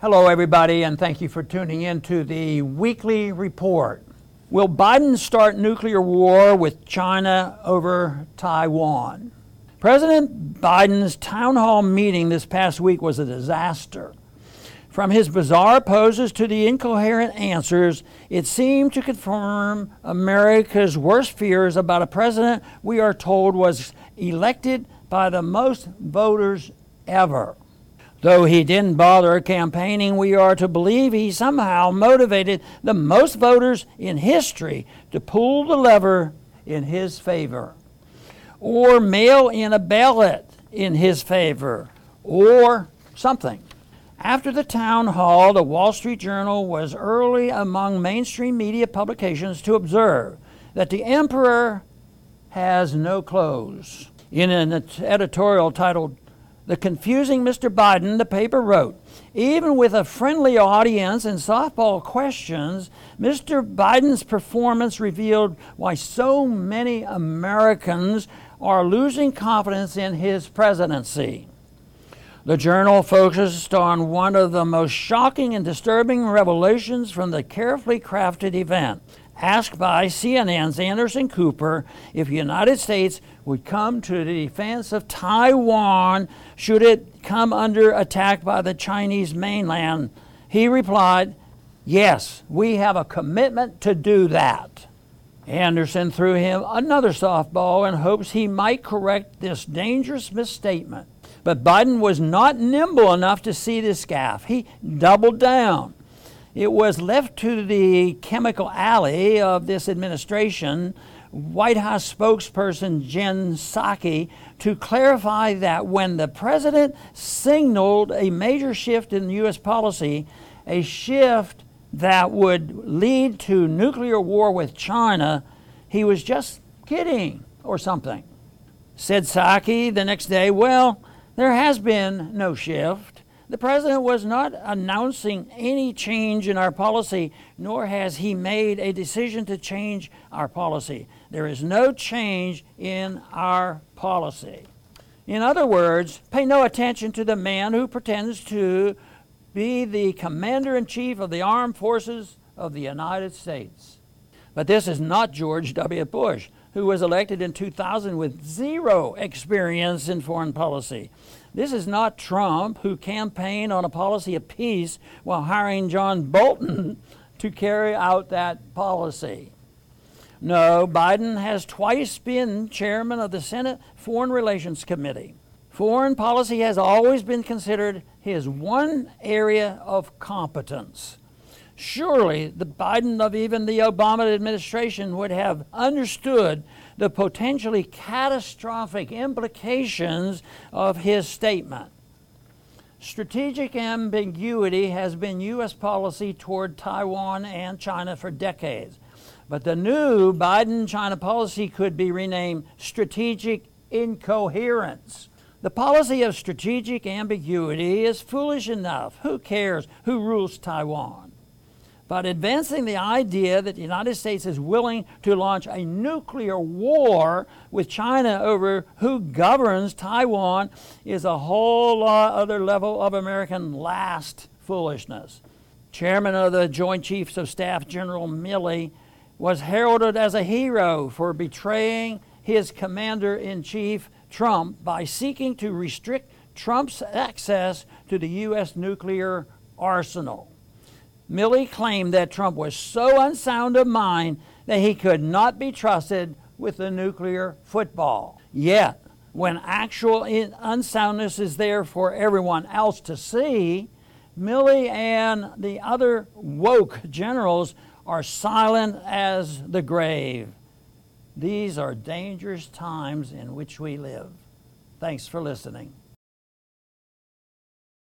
Hello, everybody, and thank you for tuning in to the weekly report. Will Biden start nuclear war with China over Taiwan? President Biden's town hall meeting this past week was a disaster. From his bizarre poses to the incoherent answers, it seemed to confirm America's worst fears about a president we are told was elected by the most voters ever. Though he didn't bother campaigning, we are to believe he somehow motivated the most voters in history to pull the lever in his favor, or mail in a ballot in his favor, or something. After the town hall, the Wall Street Journal was early among mainstream media publications to observe that the emperor has no clothes. In an editorial titled The Confusing Mr. Biden, the paper wrote, even with a friendly audience and softball questions, Mr. Biden's performance revealed why so many Americans are losing confidence in his presidency. The journal focused on one of the most shocking and disturbing revelations from the carefully crafted event. Asked by CNN's Anderson Cooper if the United States would come to the defense of Taiwan should it come under attack by the Chinese mainland, he replied, Yes, we have a commitment to do that. Anderson threw him another softball in hopes he might correct this dangerous misstatement. But Biden was not nimble enough to see this gaffe. He doubled down. It was left to the Comical Ali of this administration, White House spokesperson Jen Psaki, to clarify that when the president signaled a major shift in U.S. policy, a shift that would lead to nuclear war with China, he was just kidding or something. Said Psaki the next day, well, there has been no shift. The president was not announcing any change in our policy, nor has he made a decision to change our policy. There is no change in our policy. In other words, pay no attention to the man who pretends to be the commander in chief of the armed forces of the United States. But this is not George W. Bush who was elected in 2000 with zero experience in foreign policy. This is not Trump, who campaigned on a policy of peace while hiring John Bolton to carry out that policy. No, Biden has twice been chairman of the Senate Foreign Relations Committee. Foreign policy has always been considered his one area of competence. Surely the Biden of even the Obama administration would have understood the potentially catastrophic implications of his statement. Strategic ambiguity has been U.S. policy toward Taiwan and China for decades. But the new Biden China policy could be renamed strategic incoherence. The policy of strategic ambiguity is foolish enough. Who cares who rules Taiwan? But advancing the idea that the United States is willing to launch a nuclear war with China over who governs Taiwan is a whole other level of American last foolishness. Chairman of the Joint Chiefs of Staff, General Milley, was heralded as a hero for betraying his commander in chief, Trump, by seeking to restrict Trump's access to the U.S. nuclear arsenal. Milley claimed that Trump was so unsound of mind that he could not be trusted with the nuclear football. Yet, when actual unsoundness is there for everyone else to see, Milley and the other woke generals are silent as the grave. These are dangerous times in which we live. Thanks for listening.